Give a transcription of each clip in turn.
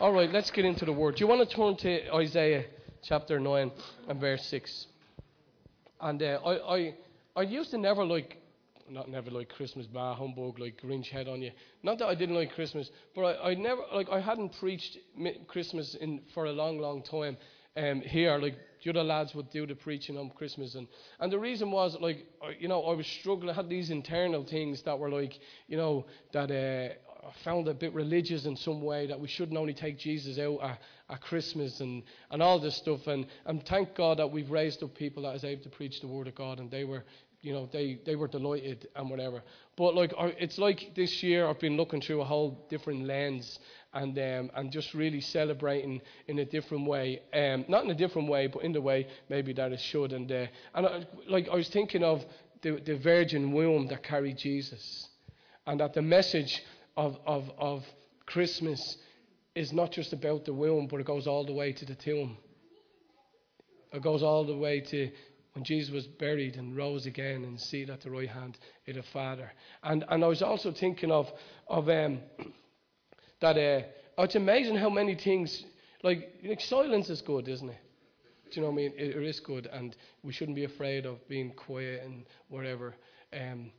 All right, let's get into the word. Do you want to turn to Isaiah chapter 9 and verse 6? And uh, I, I, I used to never like, not never like Christmas, bah, humbug, like Grinch head on you. Not that I didn't like Christmas, but I, I never, like, I hadn't preached Christmas in for a long, long time um, here. Like, the other lads would do the preaching on Christmas. And, and the reason was, like, you know, I was struggling. I had these internal things that were like, you know, that uh, I found a bit religious in some way, that we shouldn't only take Jesus out at, at Christmas and, and all this stuff. And, and thank God that we've raised up people that is able to preach the Word of God, and they were you know, they, they were delighted and whatever. But like, it's like this year I've been looking through a whole different lens and um, and just really celebrating in a different way. Um, not in a different way, but in the way maybe that it should. And uh, and I, like I was thinking of the the virgin womb that carried Jesus, and that the message of of of Christmas is not just about the womb, but it goes all the way to the tomb. It goes all the way to when Jesus was buried and rose again and seated at the right hand of the Father. And and I was also thinking of of um, that uh, oh, it's amazing how many things like, like silence is good, isn't it? Do you know what I mean? It, it is good, and we shouldn't be afraid of being quiet and whatever. Um,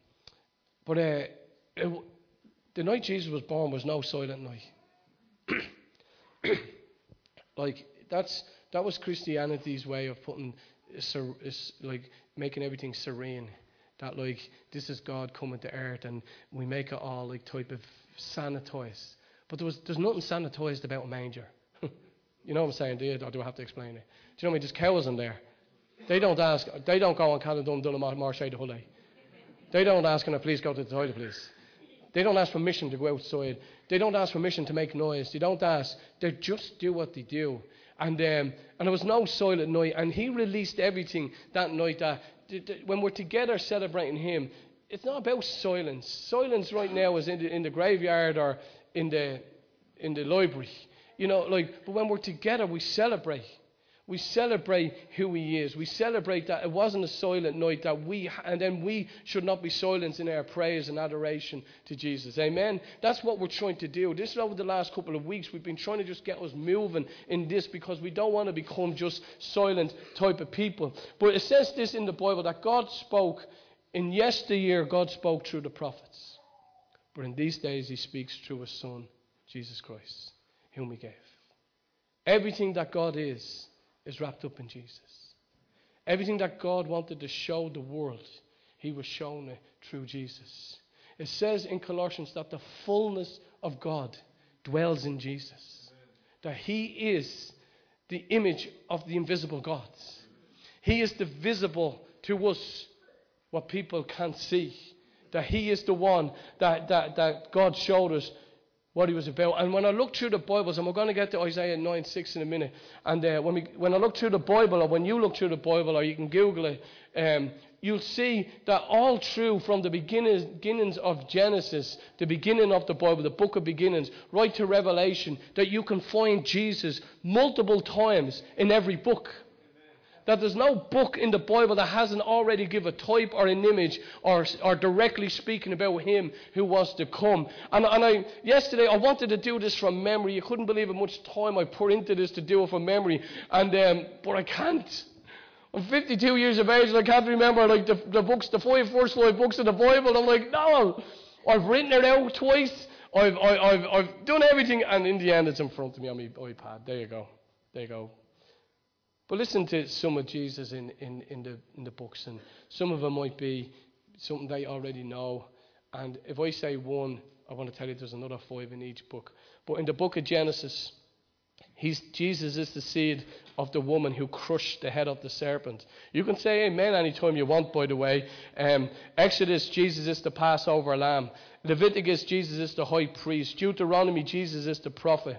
but uh, it, the night Jesus was born was no silent night. like that's that was Christianity's way of putting uh, is uh, like making everything serene. That like this is God coming to earth, and we make it all like type of sanitized. But there was there's nothing sanitized about a manger. you know what I'm saying, do you? Or do I have to explain it? Do you know what I mean? There's cows in there. They don't ask. They don't go on Canadum, Dullamar, Marche, de Hulle. They don't ask, can I please go to the toilet, please? They don't ask permission to go outside. They don't ask permission to make noise. They don't ask. They just do what they do. And, um, and there was no silent night. And he released everything that night. That, when we're together celebrating him, it's not about silence. Silence right now is in the, in the graveyard or in the, in the library. You know, like, but when we're together, we celebrate. We celebrate who He is. We celebrate that it wasn't a silent night that we, and then we should not be silent in our praise and adoration to Jesus. Amen. That's what we're trying to do. This is over the last couple of weeks. We've been trying to just get us moving in this because we don't want to become just silent type of people. But it says this in the Bible that God spoke in yesteryear. God spoke through the prophets, but in these days He speaks through His Son, Jesus Christ, whom He gave. Everything that God is is wrapped up in Jesus. Everything that God wanted to show the world, He was shown it through Jesus. It says in Colossians that the fullness of God dwells in Jesus, that He is the image of the invisible God. He is the visible to us, what people can't see. That He is the one that, that, that God showed us what he was about. And when I look through the Bibles, and we're going to get to Isaiah 9 6 in a minute, and uh, when, we, when I look through the Bible, or when you look through the Bible, or you can Google it, um, you'll see that all through from the beginnings of Genesis, the beginning of the Bible, the book of beginnings, right to Revelation, that you can find Jesus multiple times in every book that there's no book in the Bible that hasn't already give a type or an image or, or directly speaking about him who was to come. And, and I, yesterday I wanted to do this from memory. You couldn't believe how much time I put into this to do it from memory. And, um, but I can't. I'm 52 years of age and I can't remember like the, the books, the five first five books of the Bible. I'm like, no, I've written it out twice. I've, I, I've, I've done everything, and in the end, it's in front of me on my iPad. There you go. There you go. But listen to some of Jesus in, in, in, the, in the books, and some of them might be something they already know. And if I say one, I want to tell you there's another five in each book. But in the book of Genesis, he's, Jesus is the seed of the woman who crushed the head of the serpent. You can say amen anytime you want, by the way. Um, Exodus, Jesus is the Passover lamb. Leviticus, Jesus is the high priest. Deuteronomy, Jesus is the prophet.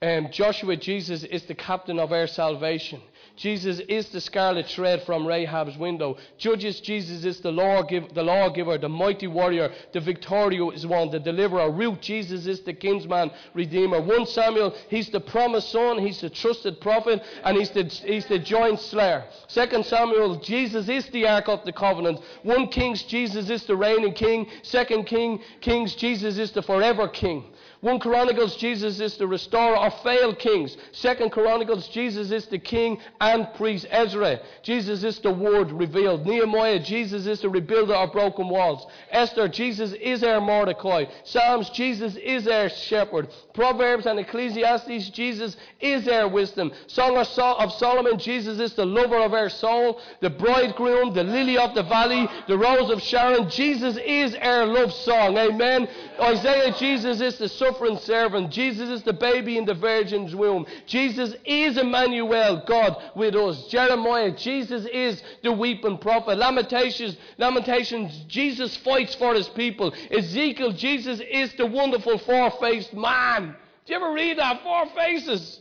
Um, Joshua, Jesus is the captain of our salvation. Jesus is the scarlet thread from Rahab's window. Judges, Jesus is the, law lawgiver, the lawgiver, the mighty warrior, the victorious one, the deliverer. Ruth, Jesus is the kinsman redeemer. 1 Samuel, he's the promised son, he's the trusted prophet, and he's the, he's the joint slayer. 2 Samuel, Jesus is the ark of the covenant. 1 Kings, Jesus is the reigning king. 2 King, Kings, Jesus is the forever king. 1 Chronicles, Jesus is the restorer of failed kings. 2 Chronicles, Jesus is the king and priest. Ezra, Jesus is the word revealed. Nehemiah, Jesus is the rebuilder of broken walls. Esther, Jesus is our Mordecai. Psalms, Jesus is our shepherd. Proverbs and Ecclesiastes, Jesus is our wisdom. Song of Solomon, Jesus is the lover of our soul. The bridegroom, the lily of the valley, the rose of Sharon, Jesus is our love song. Amen. Isaiah, Jesus is the suffering servant. Jesus is the baby in the virgin's womb. Jesus is Emmanuel, God with us. Jeremiah, Jesus is the weeping prophet. Lamentations, Lamentations, Jesus fights for his people. Ezekiel, Jesus is the wonderful four-faced man. Do you ever read that? Four faces.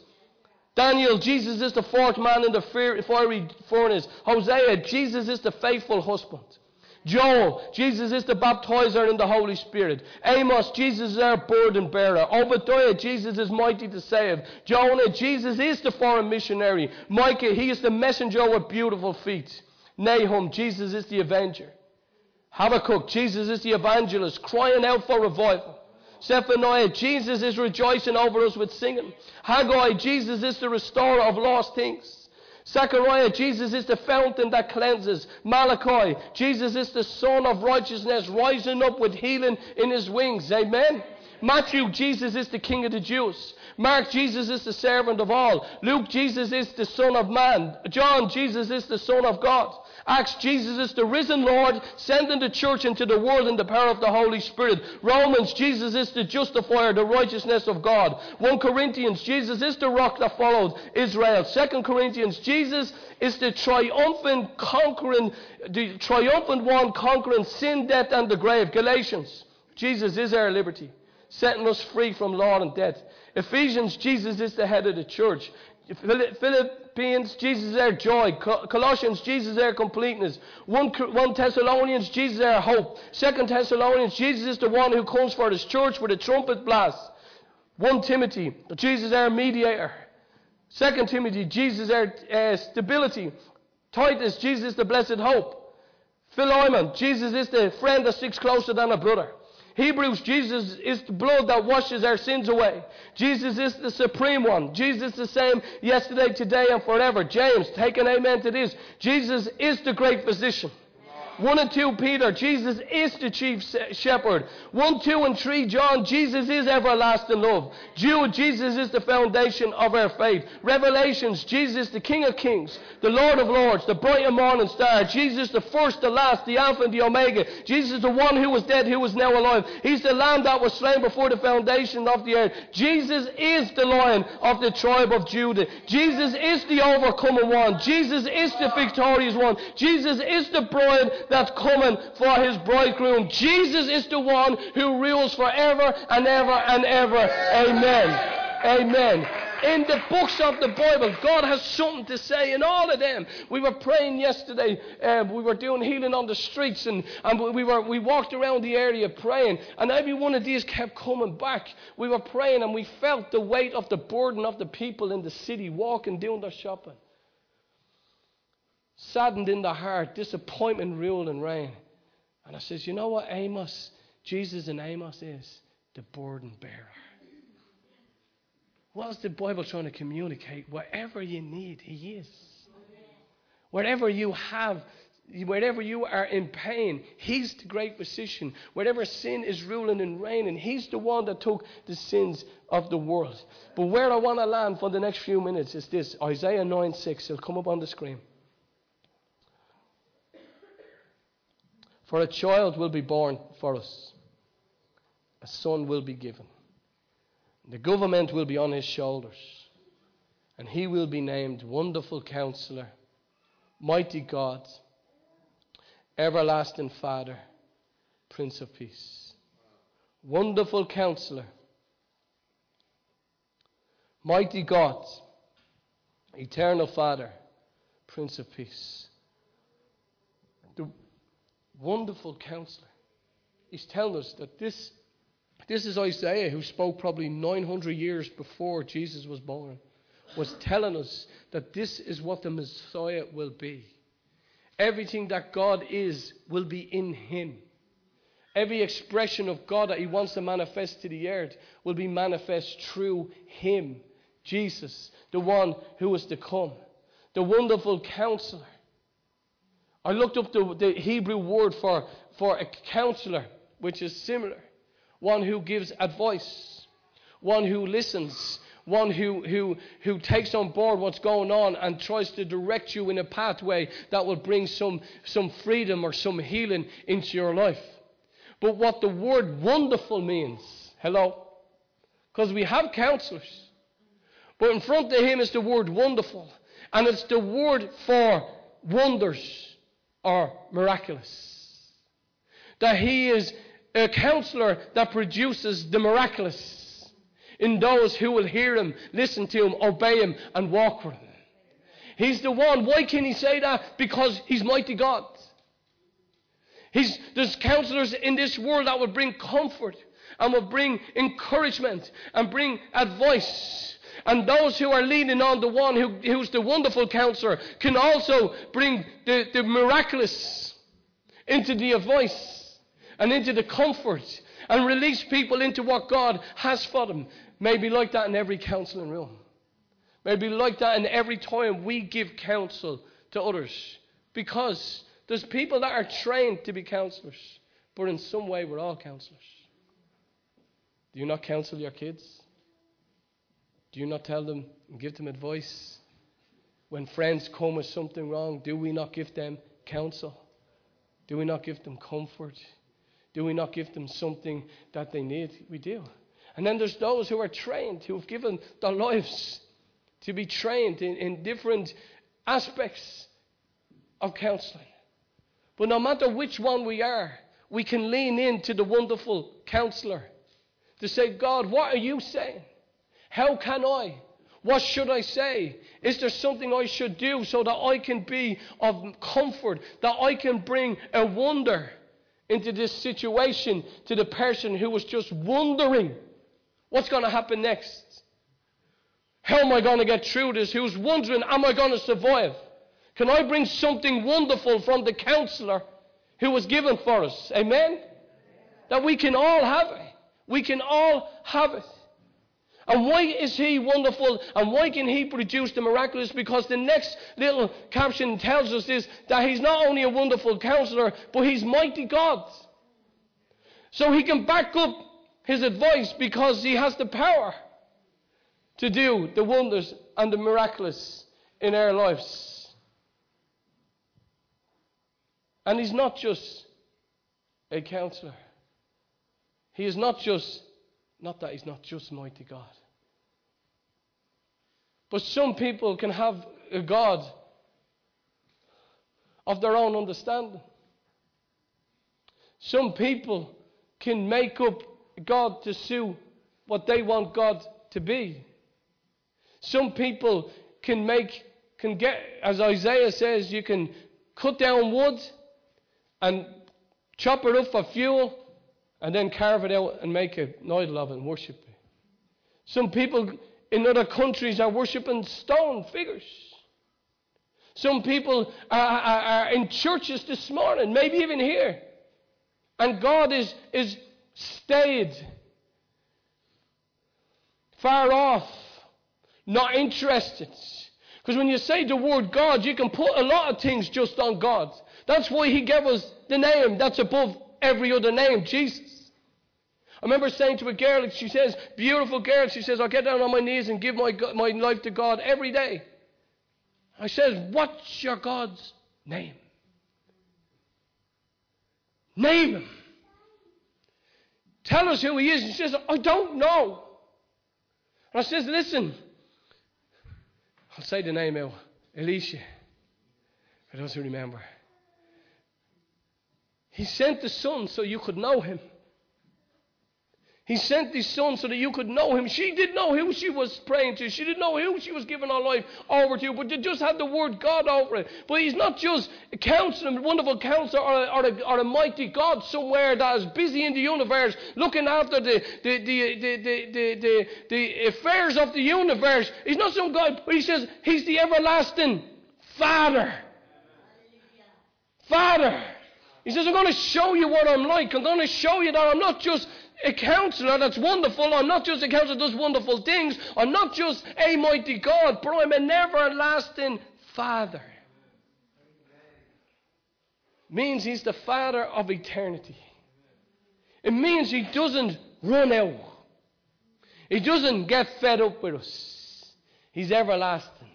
Daniel, Jesus is the fourth man in the fiery furnace. Hosea, Jesus is the faithful husband. Joel, Jesus is the baptizer in the Holy Spirit. Amos, Jesus is our burden bearer. Obadiah, Jesus is mighty to save. Jonah, Jesus is the foreign missionary. Micah, he is the messenger with beautiful feet. Nahum, Jesus is the avenger. Habakkuk, Jesus is the evangelist, crying out for revival. Zephaniah, Jesus is rejoicing over us with singing. Haggai, Jesus is the restorer of lost things. Zechariah, Jesus is the fountain that cleanses. Malachi, Jesus is the Sun of righteousness, rising up with healing in his wings. Amen. Matthew, Jesus is the King of the Jews. Mark, Jesus is the servant of all. Luke, Jesus is the Son of Man. John, Jesus is the Son of God. Acts, Jesus is the risen Lord, sending the church into the world in the power of the Holy Spirit. Romans, Jesus is the justifier, the righteousness of God. 1 Corinthians, Jesus is the rock that followed Israel. 2 Corinthians, Jesus is the triumphant conquering, the triumphant one conquering sin, death, and the grave. Galatians, Jesus is our liberty, setting us free from law and death. Ephesians, Jesus is the head of the church. Philippians, Jesus is our joy. Colossians, Jesus is our completeness. 1, 1 Thessalonians, Jesus is our hope. 2 Thessalonians, Jesus is the one who comes for his church with a trumpet blast. 1 Timothy, Jesus our mediator. 2 Timothy, Jesus is our uh, stability. Titus, Jesus the blessed hope. Philemon, Jesus is the friend that sticks closer than a brother. Hebrews, Jesus is the blood that washes our sins away. Jesus is the supreme one. Jesus the same yesterday, today, and forever. James, take an amen to this. Jesus is the great physician. 1 and 2 Peter, Jesus is the chief shepherd. 1, 2 and 3 John, Jesus is everlasting love. Jude, Jesus is the foundation of our faith. Revelations, Jesus the King of kings, the Lord of lords, the bright and morning star. Jesus the first, the last, the Alpha and the Omega. Jesus the one who was dead, who is now alive. He's the lamb that was slain before the foundation of the earth. Jesus is the lion of the tribe of Judah. Jesus is the overcoming one. Jesus is the victorious one. Jesus is the bride that's coming for his bridegroom. Jesus is the one who rules forever and ever and ever. Amen. Amen. In the books of the Bible, God has something to say in all of them. We were praying yesterday. Uh, we were doing healing on the streets, and, and we were we walked around the area praying, and every one of these kept coming back. We were praying, and we felt the weight of the burden of the people in the city walking, doing their shopping saddened in the heart, disappointment ruled and reigned. And I says, you know what Amos, Jesus and Amos is? The burden bearer. What's the Bible trying to communicate? Whatever you need, He is. Whatever you have, wherever you are in pain, He's the great physician. Whatever sin is ruling and reigning, He's the one that took the sins of the world. But where I want to land for the next few minutes is this Isaiah 9 6. It'll come up on the screen. For a child will be born for us, a son will be given. The government will be on his shoulders, and he will be named Wonderful Counselor, Mighty God, Everlasting Father, Prince of Peace. Wonderful Counselor, Mighty God, Eternal Father, Prince of Peace wonderful counselor. He's telling us that this, this is Isaiah, who spoke probably 900 years before Jesus was born, was telling us that this is what the Messiah will be. Everything that God is will be in him. every expression of God that He wants to manifest to the earth will be manifest through Him, Jesus, the one who is to come, the wonderful counselor. I looked up the, the Hebrew word for, for a counselor, which is similar one who gives advice, one who listens, one who, who, who takes on board what's going on and tries to direct you in a pathway that will bring some, some freedom or some healing into your life. But what the word wonderful means, hello? Because we have counselors. But in front of him is the word wonderful. And it's the word for wonders or miraculous. That he is a counselor that produces the miraculous in those who will hear him, listen to him, obey him, and walk with him. He's the one. Why can he say that? Because he's mighty God. He's, there's counselors in this world that will bring comfort and will bring encouragement and bring advice. And those who are leaning on the one who, who's the wonderful counselor can also bring the, the miraculous into the voice and into the comfort and release people into what God has for them. Maybe like that in every counseling room. Maybe like that in every time we give counsel to others. Because there's people that are trained to be counselors, but in some way we're all counselors. Do you not counsel your kids? Do you not tell them and give them advice? When friends come with something wrong, do we not give them counsel? Do we not give them comfort? Do we not give them something that they need? We do. And then there's those who are trained, who have given their lives to be trained in, in different aspects of counseling. But no matter which one we are, we can lean into the wonderful counselor to say, God, what are you saying? How can I? What should I say? Is there something I should do so that I can be of comfort, that I can bring a wonder into this situation to the person who was just wondering what's going to happen next? How am I going to get through this? Who's wondering, am I going to survive? Can I bring something wonderful from the counselor who was given for us? Amen? That we can all have it. We can all have it. And why is he wonderful? And why can he produce the miraculous? Because the next little caption tells us this that he's not only a wonderful counselor, but he's mighty God. So he can back up his advice because he has the power to do the wonders and the miraculous in our lives. And he's not just a counselor. He is not just, not that he's not just mighty God. But some people can have a God of their own understanding. Some people can make up God to suit what they want God to be. Some people can make, can get, as Isaiah says, you can cut down wood and chop it up for fuel and then carve it out and make an idol of it and worship it. Some people in other countries are worshipping stone figures. Some people are, are, are, in churches this morning, maybe even here. And God is, is stayed far off, not interested. Because when you say the word God, you can put a lot of things just on God. That's why he gave us the name that's above every other name, Jesus. I remember saying to a girl, she says, beautiful girl, she says, I'll get down on my knees and give my, my life to God every day. I says, what's your God's name? Name him. Tell us who he is. And She says, I don't know. And I says, listen, I'll say the name out. Elisha. For those who remember. He sent the Son so you could know him. He sent his son so that you could know him. She didn't know who she was praying to. She didn't know who she was giving her life over to, but they just had the word God over it. But he's not just a counselor, a wonderful counselor, or a, or, a, or a mighty God somewhere that is busy in the universe looking after the, the, the, the affairs of the universe. He's not some guy, but he says he's the everlasting Father. Father. He says, I'm going to show you what I'm like. I'm going to show you that I'm not just a counselor that's wonderful. I'm not just a counselor that does wonderful things. I'm not just a mighty God, but I'm an everlasting Father. Means He's the Father of eternity. It means He doesn't run out. He doesn't get fed up with us. He's everlasting.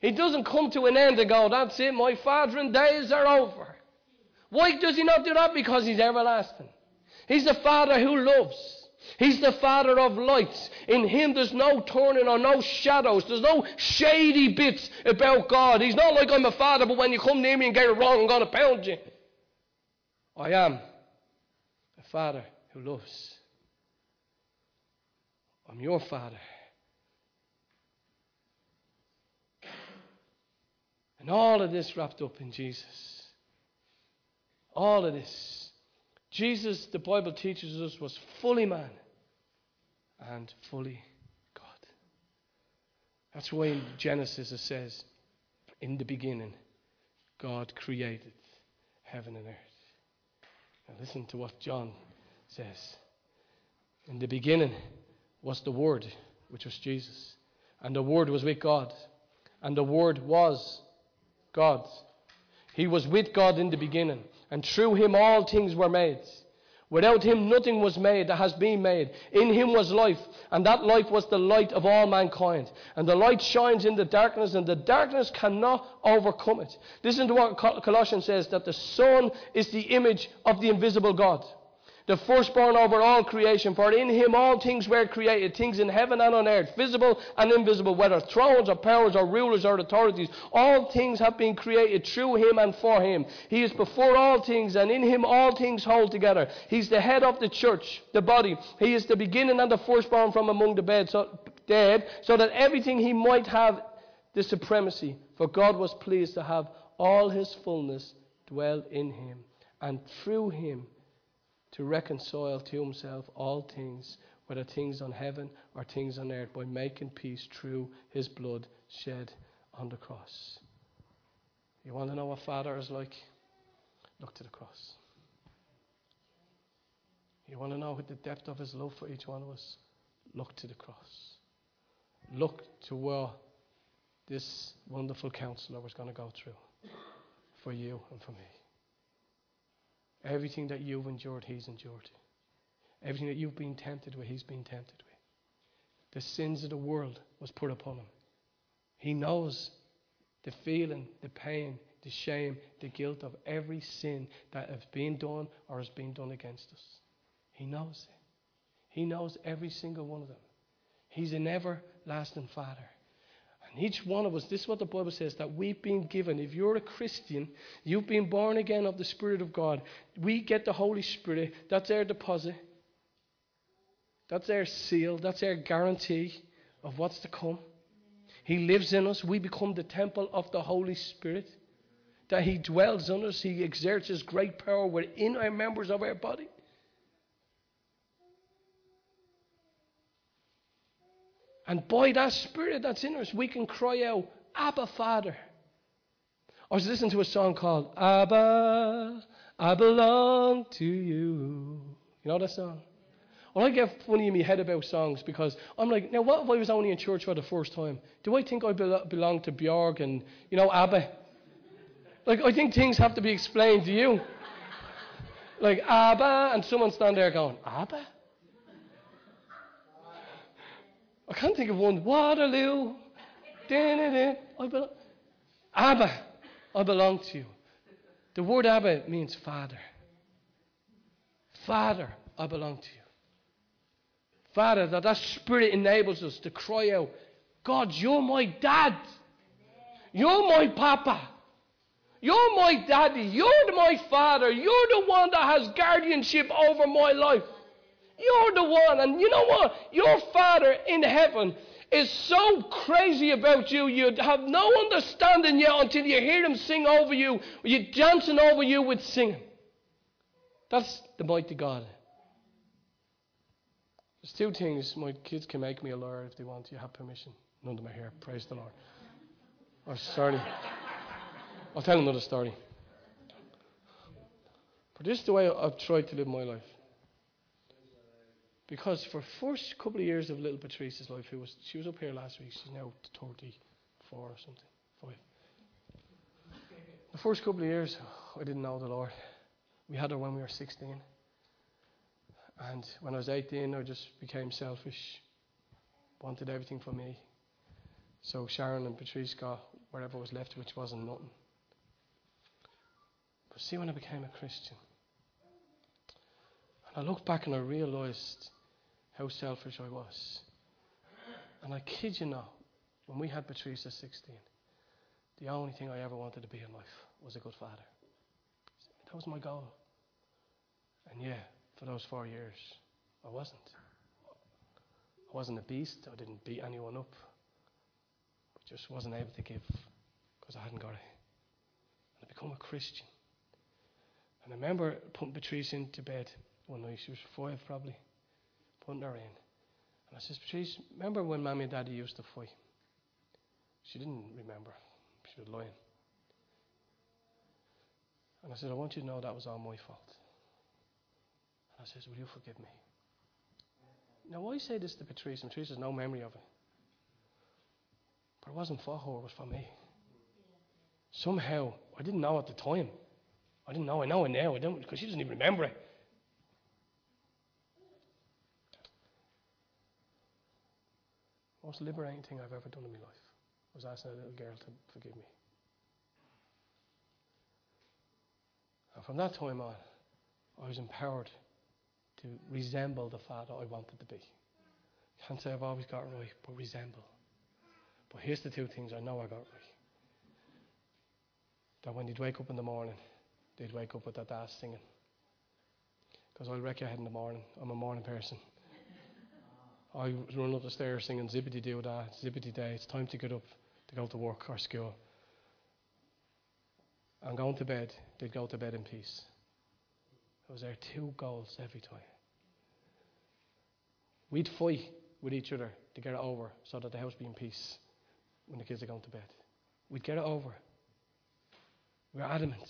He doesn't come to an end and go, That's it, my fathering days are over. Why does he not do that? Because he's everlasting. He's the Father who loves. He's the Father of lights. In Him there's no turning or no shadows. There's no shady bits about God. He's not like I'm a father, but when you come near me and get it wrong, I'm going to pound you. I am a Father who loves. I'm your Father. And all of this wrapped up in Jesus. All of this. Jesus, the Bible teaches us, was fully man and fully God. That's why in Genesis it says, In the beginning, God created heaven and earth. Now listen to what John says. In the beginning was the Word, which was Jesus. And the Word was with God. And the Word was God. He was with God in the beginning, and through him all things were made. Without him nothing was made that has been made. In him was life, and that life was the light of all mankind. And the light shines in the darkness, and the darkness cannot overcome it. Listen to what Colossians says that the Son is the image of the invisible God the firstborn over all creation. For in him all things were created, things in heaven and on earth, visible and invisible, whether thrones or powers or rulers or authorities. All things have been created through him and for him. He is before all things, and in him all things hold together. He's the head of the church, the body. He is the beginning and the firstborn from among the dead, so, dead, so that everything he might have the supremacy. For God was pleased to have all his fullness dwell in him, and through him to reconcile to himself all things, whether things on heaven or things on earth, by making peace through his blood shed on the cross. You want to know what Father is like? Look to the cross. You want to know the depth of his love for each one of us? Look to the cross. Look to where this wonderful counselor was going to go through for you and for me. Everything that you've endured, He's endured. Everything that you've been tempted with, He's been tempted with. The sins of the world was put upon Him. He knows the feeling, the pain, the shame, the guilt of every sin that has been done or has been done against us. He knows it. He knows every single one of them. He's an everlasting Father. And each one of us, this is what the Bible says, that we've been given. If you're a Christian, you've been born again of the Spirit of God. We get the Holy Spirit. That's our deposit. That's our seal. That's our guarantee of what's to come. He lives in us. We become the temple of the Holy Spirit. That He dwells in us. He exerts His great power within our members of our body. And by that Spirit that's in us, we can cry out, Abba, Father. I was listening to a song called Abba, I belong to you. You know that song? Well, I get funny in my head about songs because I'm like, now what if I was only in church for the first time? Do I think I belong to Björk and, you know, Abba? Like, I think things have to be explained to you. Like, Abba, and someone stand there going, Abba? I can't think of one. Waterloo. I belong. Abba, I belong to you. The word Abba means father. Father, I belong to you. Father, that that spirit enables us to cry out, God, you're my dad. You're my papa. You're my daddy. You're my father. You're the one that has guardianship over my life. You're the one. And you know what? Your Father in heaven is so crazy about you, you have no understanding yet until you hear him sing over you, you dancing over you with singing. That's the mighty God. There's two things. My kids can make me a lawyer if they want. You have permission. None of here. Praise the Lord. Or oh, sorry. I'll tell another story. But this is the way I've tried to live my life. Because for first couple of years of little Patrice's life, who was she was up here last week, she's now thirty four or something. Five. The first couple of years oh, I didn't know the Lord. We had her when we were sixteen. And when I was eighteen I just became selfish. Wanted everything for me. So Sharon and Patrice got whatever was left, which wasn't nothing. But see, when I became a Christian, and I looked back and I realized how selfish I was. And I kid you not, when we had Patrice at 16, the only thing I ever wanted to be in life was a good father. That was my goal. And yeah, for those four years, I wasn't. I wasn't a beast. I didn't beat anyone up. I just wasn't able to give because I hadn't got it. And I become a Christian. And I remember putting Patrice into bed one night. She was five probably. Putting her in. And I says, Patrice, remember when Mommy and Daddy used to fight? She didn't remember. She was lying. And I said, I want you to know that was all my fault. And I says, Will you forgive me? Now, why say this to Patrice? And Patrice has no memory of it. But it wasn't for her, it was for me. Somehow, I didn't know at the time. I didn't know. I know it now. I don't because she doesn't even remember it. Most liberating thing I've ever done in my life was asking a little girl to forgive me. And from that time on, I was empowered to resemble the father I wanted to be. Can't say I've always got it right, but resemble. But here's the two things I know I got right. That when you'd wake up in the morning, they'd wake up with that ass singing. Because I'll wreck your head in the morning. I'm a morning person. I run up the stairs singing zippity doo da, zippity day. It's time to get up to go to work or school. I'm going to bed. They'd go to bed in peace. It was there two goals every time. We'd fight with each other to get it over so that the house be in peace when the kids are going to bed. We'd get it over. We're adamant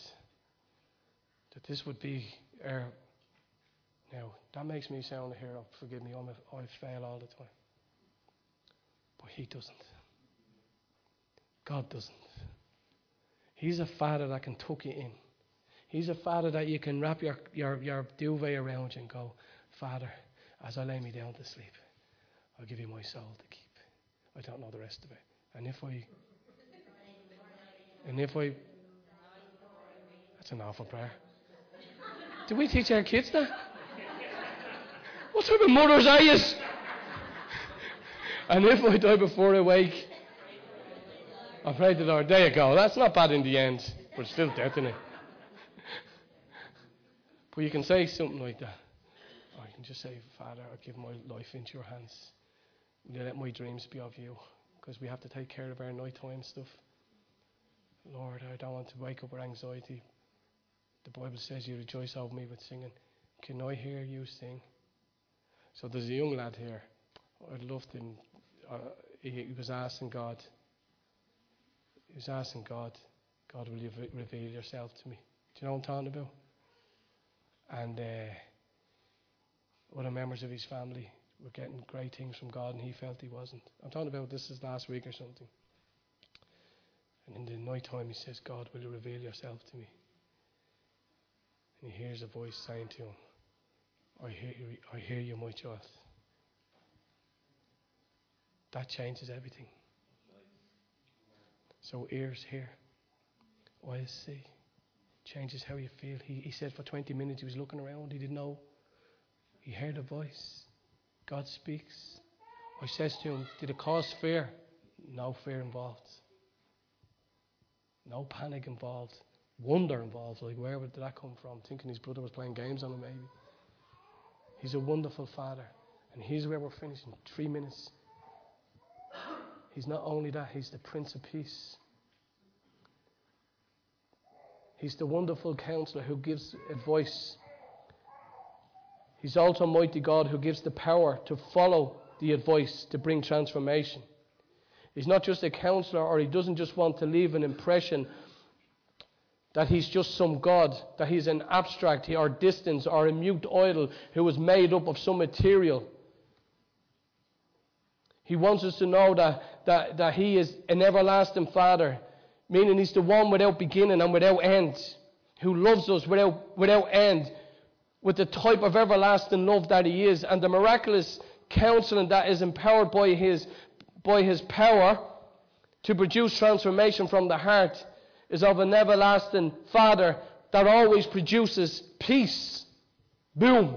that this would be our. Now, that makes me sound a hero. Forgive me, I'm a, I fail all the time. But He doesn't. God doesn't. He's a father that can tuck you in. He's a father that you can wrap your, your, your duvet around you and go, Father, as I lay me down to sleep, I'll give you my soul to keep. I don't know the rest of it. And if I. And if I. That's an awful prayer. Do we teach our kids that? What type of mothers are you? and if I die before I wake, I pray to the Lord. There you go. That's not bad in the end, but it's still death in it. but you can say something like that. Or you can just say, Father, I give my life into your hands. Will you let my dreams be of you? Because we have to take care of our nighttime stuff. Lord, I don't want to wake up with anxiety. The Bible says you rejoice over me with singing. Can I hear you sing? So there's a young lad here. I loved him. Uh, he, he was asking God he was asking God, God, will you reveal yourself to me? Do you know what I'm talking about? And uh, other members of his family were getting great things from God, and he felt he wasn't. I'm talking about this is last week or something. And in the night time, he says, God, will you reveal yourself to me? And he hears a voice saying to him, I hear you, I hear you, my child. That changes everything. So ears hear, eyes see. Changes how you feel. He, he said for 20 minutes he was looking around. He didn't know. He heard a voice. God speaks. I says to him, Did it cause fear? No fear involved. No panic involved. Wonder involved. Like, where did that come from? Thinking his brother was playing games on him, maybe. He's a wonderful father. And here's where we're finishing. Three minutes. He's not only that, He's the Prince of Peace. He's the wonderful counselor who gives advice. He's also mighty God who gives the power to follow the advice to bring transformation. He's not just a counselor or he doesn't just want to leave an impression that he's just some God, that he's an abstract or distance or a mute idol who is made up of some material. He wants us to know that, that, that he is an everlasting Father, meaning he's the one without beginning and without end, who loves us without, without end, with the type of everlasting love that he is, and the miraculous counseling that is empowered by his, by his power to produce transformation from the heart is of an everlasting Father that always produces peace. Boom.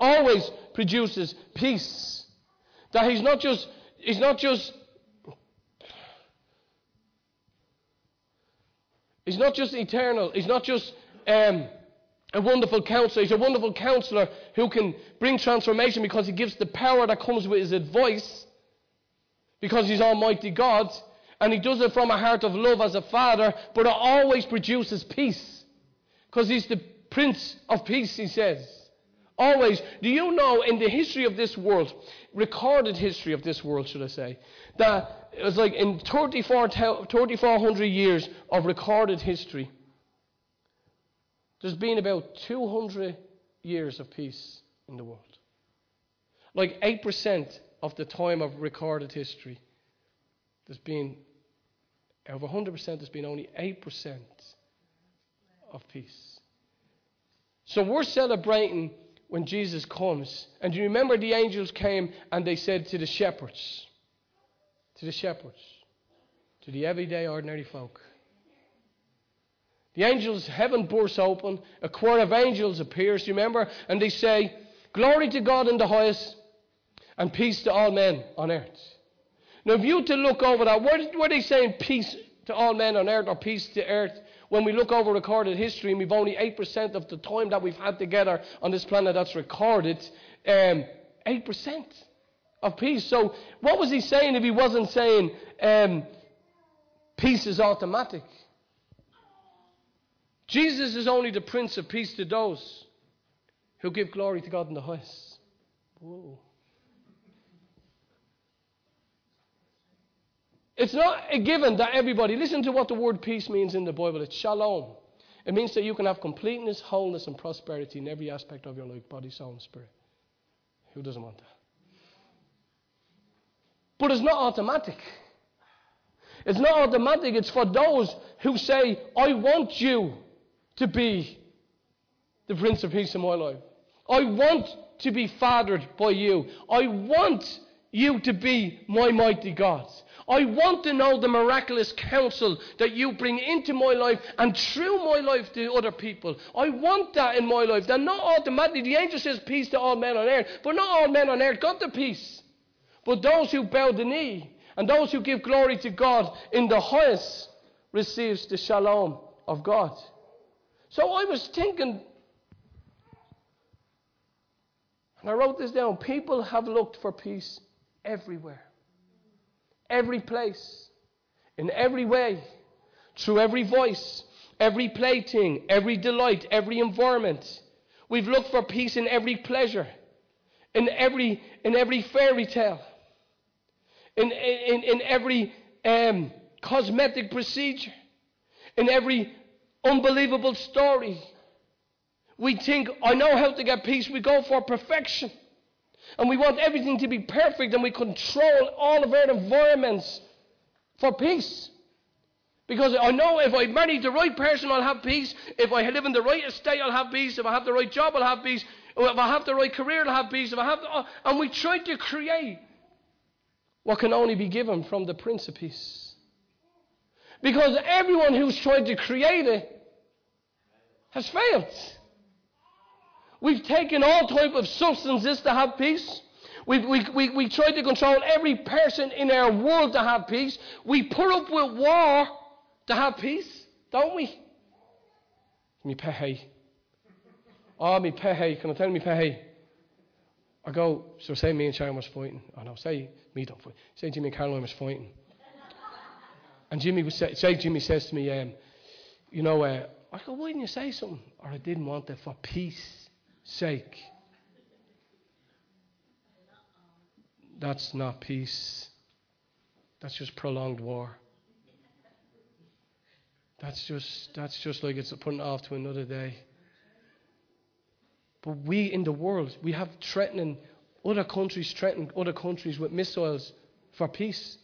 Always produces peace. That he's not just, he's not just, he's not just eternal. He's not just um, a wonderful counselor. He's a wonderful counselor who can bring transformation because he gives the power that comes with his advice. Because he's Almighty God. And he does it from a heart of love as a father, but it always produces peace. Because he's the Prince of Peace, he says. Always. Do you know in the history of this world, recorded history of this world, should I say, that it was like in 3,400 years of recorded history, there's been about 200 years of peace in the world. Like 8% of the time of recorded history, there's been of 100%, there's been only 8% of peace. So we're celebrating when Jesus comes. And do you remember the angels came and they said to the shepherds, to the shepherds, to the everyday ordinary folk, the angels, heaven bursts open, a choir of angels appears, you remember? And they say, Glory to God in the highest, and peace to all men on earth. Now, if you to look over that, what are they saying peace to all men on earth or peace to earth? When we look over recorded history, and we've only 8% of the time that we've had together on this planet that's recorded, um, 8% of peace. So, what was he saying if he wasn't saying um, peace is automatic? Jesus is only the Prince of Peace to those who give glory to God in the highest. Whoa. It's not a given that everybody, listen to what the word peace means in the Bible. It's shalom. It means that you can have completeness, wholeness, and prosperity in every aspect of your life body, soul, and spirit. Who doesn't want that? But it's not automatic. It's not automatic. It's for those who say, I want you to be the Prince of Peace in my life. I want to be fathered by you. I want you to be my mighty God. I want to know the miraculous counsel that you bring into my life and through my life to other people. I want that in my life. That not automatically, the angel says peace to all men on earth, but not all men on earth got the peace. But those who bow the knee and those who give glory to God in the highest receives the shalom of God. So I was thinking, and I wrote this down people have looked for peace everywhere every place, in every way, through every voice, every plaything, every delight, every environment. We've looked for peace in every pleasure, in every, in every fairy tale, in, in, in every um, cosmetic procedure, in every unbelievable story. We think, I know how to get peace. We go for perfection. And we want everything to be perfect and we control all of our environments for peace. Because I know if I marry the right person, I'll have peace. If I live in the right estate, I'll have peace. If I have the right job, I'll have peace. If I have the right career, I'll have peace. If I have, the, uh, and we try to create what can only be given from the Prince of Peace. Because everyone who's tried to create it has failed. We've taken all type of substances to have peace. We've, we, we, we tried to control every person in our world to have peace. We put up with war to have peace, don't we? Me pay. Oh, me pay. Can I tell me pay? I go, so say me and Sharon was fighting. Oh no, say me don't fight. Say Jimmy and Caroline was fighting. And Jimmy was say, say Jimmy says to me, um, you know, uh, I go, why didn't you say something? Or I didn't want it for peace sake. That's not peace. That's just prolonged war. That's just that's just like it's putting off to another day. But we in the world, we have threatening other countries threatening other countries with missiles for peace.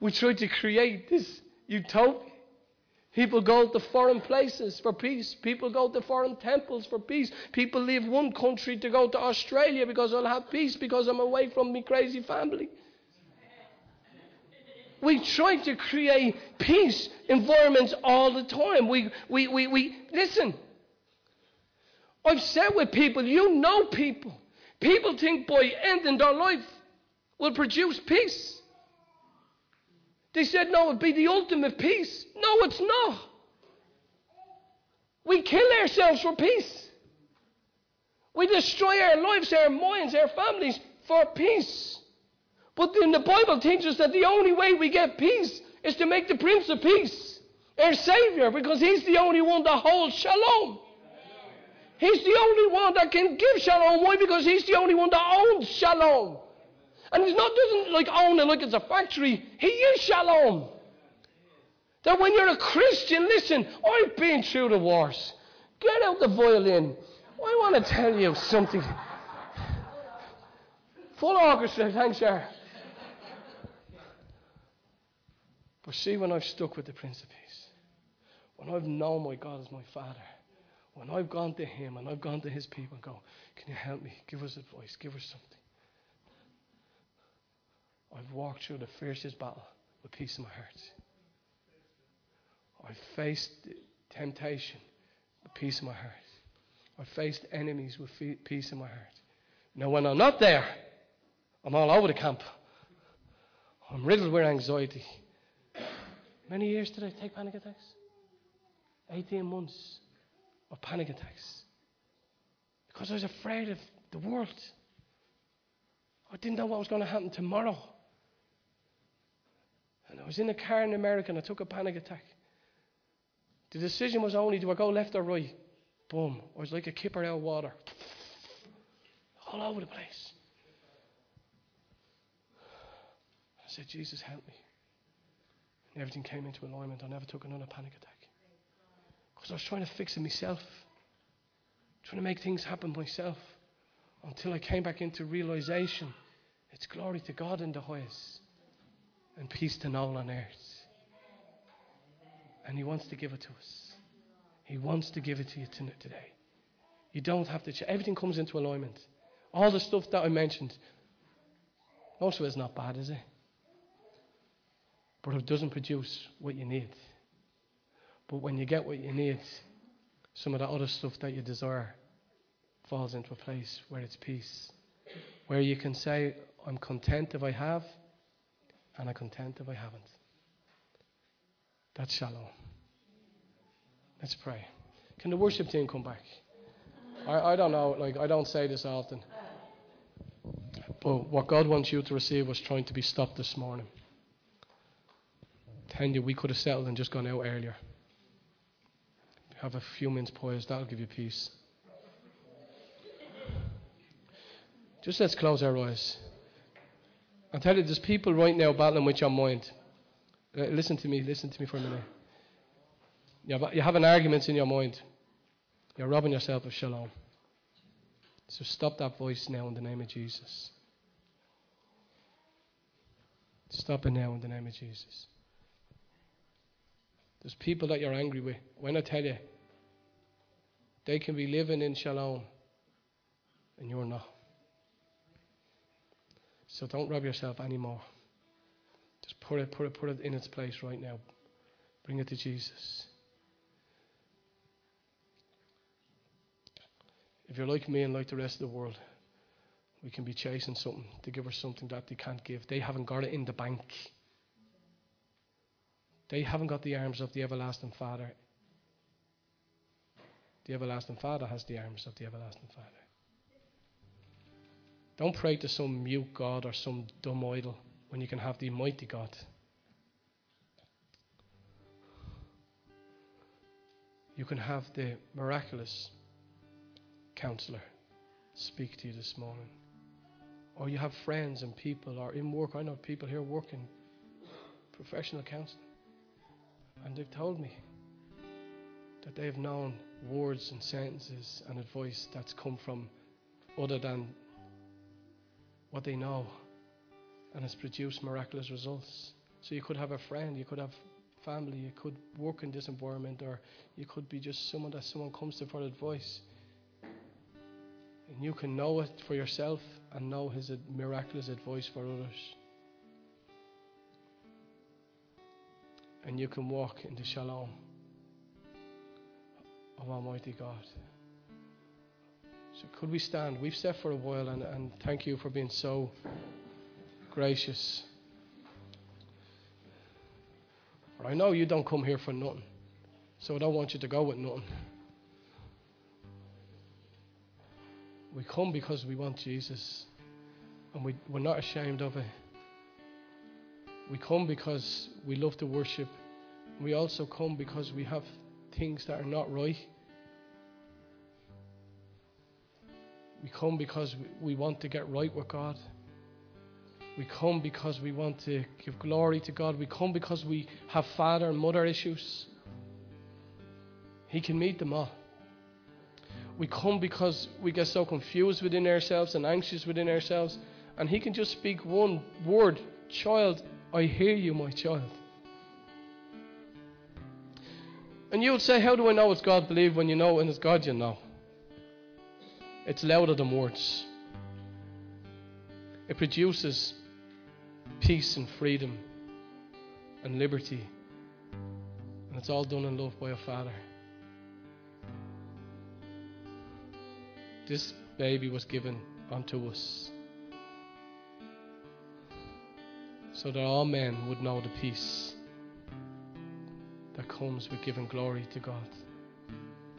We try to create this utopia. People go to foreign places for peace. People go to foreign temples for peace. People leave one country to go to Australia because I'll have peace because I'm away from my crazy family. We try to create peace environments all the time. We, we, we, we listen. I've said with people, you know people. People think by ending their life will produce peace. They said, no, it'd be the ultimate peace. No, it's not. We kill ourselves for peace. We destroy our lives, our minds, our families for peace. But then the Bible teaches that the only way we get peace is to make the Prince of Peace our Savior because He's the only one that holds shalom. He's the only one that can give shalom. Why? Because He's the only one that owns shalom. And he's not doesn't like own it like it's a factory. He is shalom. That when you're a Christian, listen, I've been through the wars. Get out the violin. I want to tell you something. Full orchestra, thanks, sir. But see, when I've stuck with the Prince of Peace, when I've known my God as my Father, when I've gone to Him and I've gone to His people and go, Can you help me? Give us advice, give us something. I've walked through the fiercest battle with peace in my heart. I've faced temptation with peace in my heart. I've faced enemies with peace in my heart. Now, when I'm not there, I'm all over the camp. I'm riddled with anxiety. Many years did I take panic attacks? 18 months of panic attacks. Because I was afraid of the world. I didn't know what was going to happen tomorrow. And I was in a car in America and I took a panic attack. The decision was only do I go left or right? Boom. I was like a kipper out of water. All over the place. I said, Jesus, help me. And everything came into alignment. I never took another panic attack. Because I was trying to fix it myself. Trying to make things happen myself. Until I came back into realization. It's glory to God in the highest and peace to all on earth. And He wants to give it to us. He wants to give it to you today. You don't have to. Ch- everything comes into alignment. All the stuff that I mentioned, most of it's not bad, is it? But it doesn't produce what you need. But when you get what you need, some of the other stuff that you desire falls into a place where it's peace. Where you can say, I'm content if I have, and I'm content if I haven't. That's shalom. Let's pray. Can the worship team come back? I, I don't know, like I don't say this often. But what God wants you to receive was trying to be stopped this morning. Tell you we could have settled and just gone out earlier. Have a few minutes poised, that'll give you peace. Just let's close our eyes. I tell you, there's people right now battling with your mind. Uh, listen to me, listen to me for a minute. You have an argument in your mind. You're robbing yourself of shalom. So stop that voice now in the name of Jesus. Stop it now in the name of Jesus. There's people that you're angry with. When I tell you, they can be living in shalom, and you're not. So don't rob yourself anymore. Just put it, put it, put it in its place right now. Bring it to Jesus. If you're like me and like the rest of the world, we can be chasing something to give us something that they can't give. They haven't got it in the bank. They haven't got the arms of the everlasting Father. The everlasting Father has the arms of the everlasting Father. Don't pray to some mute God or some dumb idol when you can have the mighty God. You can have the miraculous counselor speak to you this morning. Or you have friends and people or in work. I know people here working professional counseling. And they've told me that they have known words and sentences and advice that's come from other than what they know and has produced miraculous results. So you could have a friend, you could have family, you could work in this environment, or you could be just someone that someone comes to for advice. And you can know it for yourself and know his miraculous advice for others. And you can walk in the shalom of Almighty God. So, could we stand? We've sat for a while, and, and thank you for being so gracious. I know you don't come here for nothing, so I don't want you to go with nothing. We come because we want Jesus, and we, we're not ashamed of it. We come because we love to worship. We also come because we have things that are not right. We come because we want to get right with God. We come because we want to give glory to God. We come because we have father and mother issues. He can meet them all. We come because we get so confused within ourselves and anxious within ourselves. And He can just speak one word Child, I hear you, my child. And you would say, How do I know it's God believe when you know and it's God you know? It's louder than words. It produces peace and freedom and liberty. And it's all done in love by a father. This baby was given unto us so that all men would know the peace that comes with giving glory to God.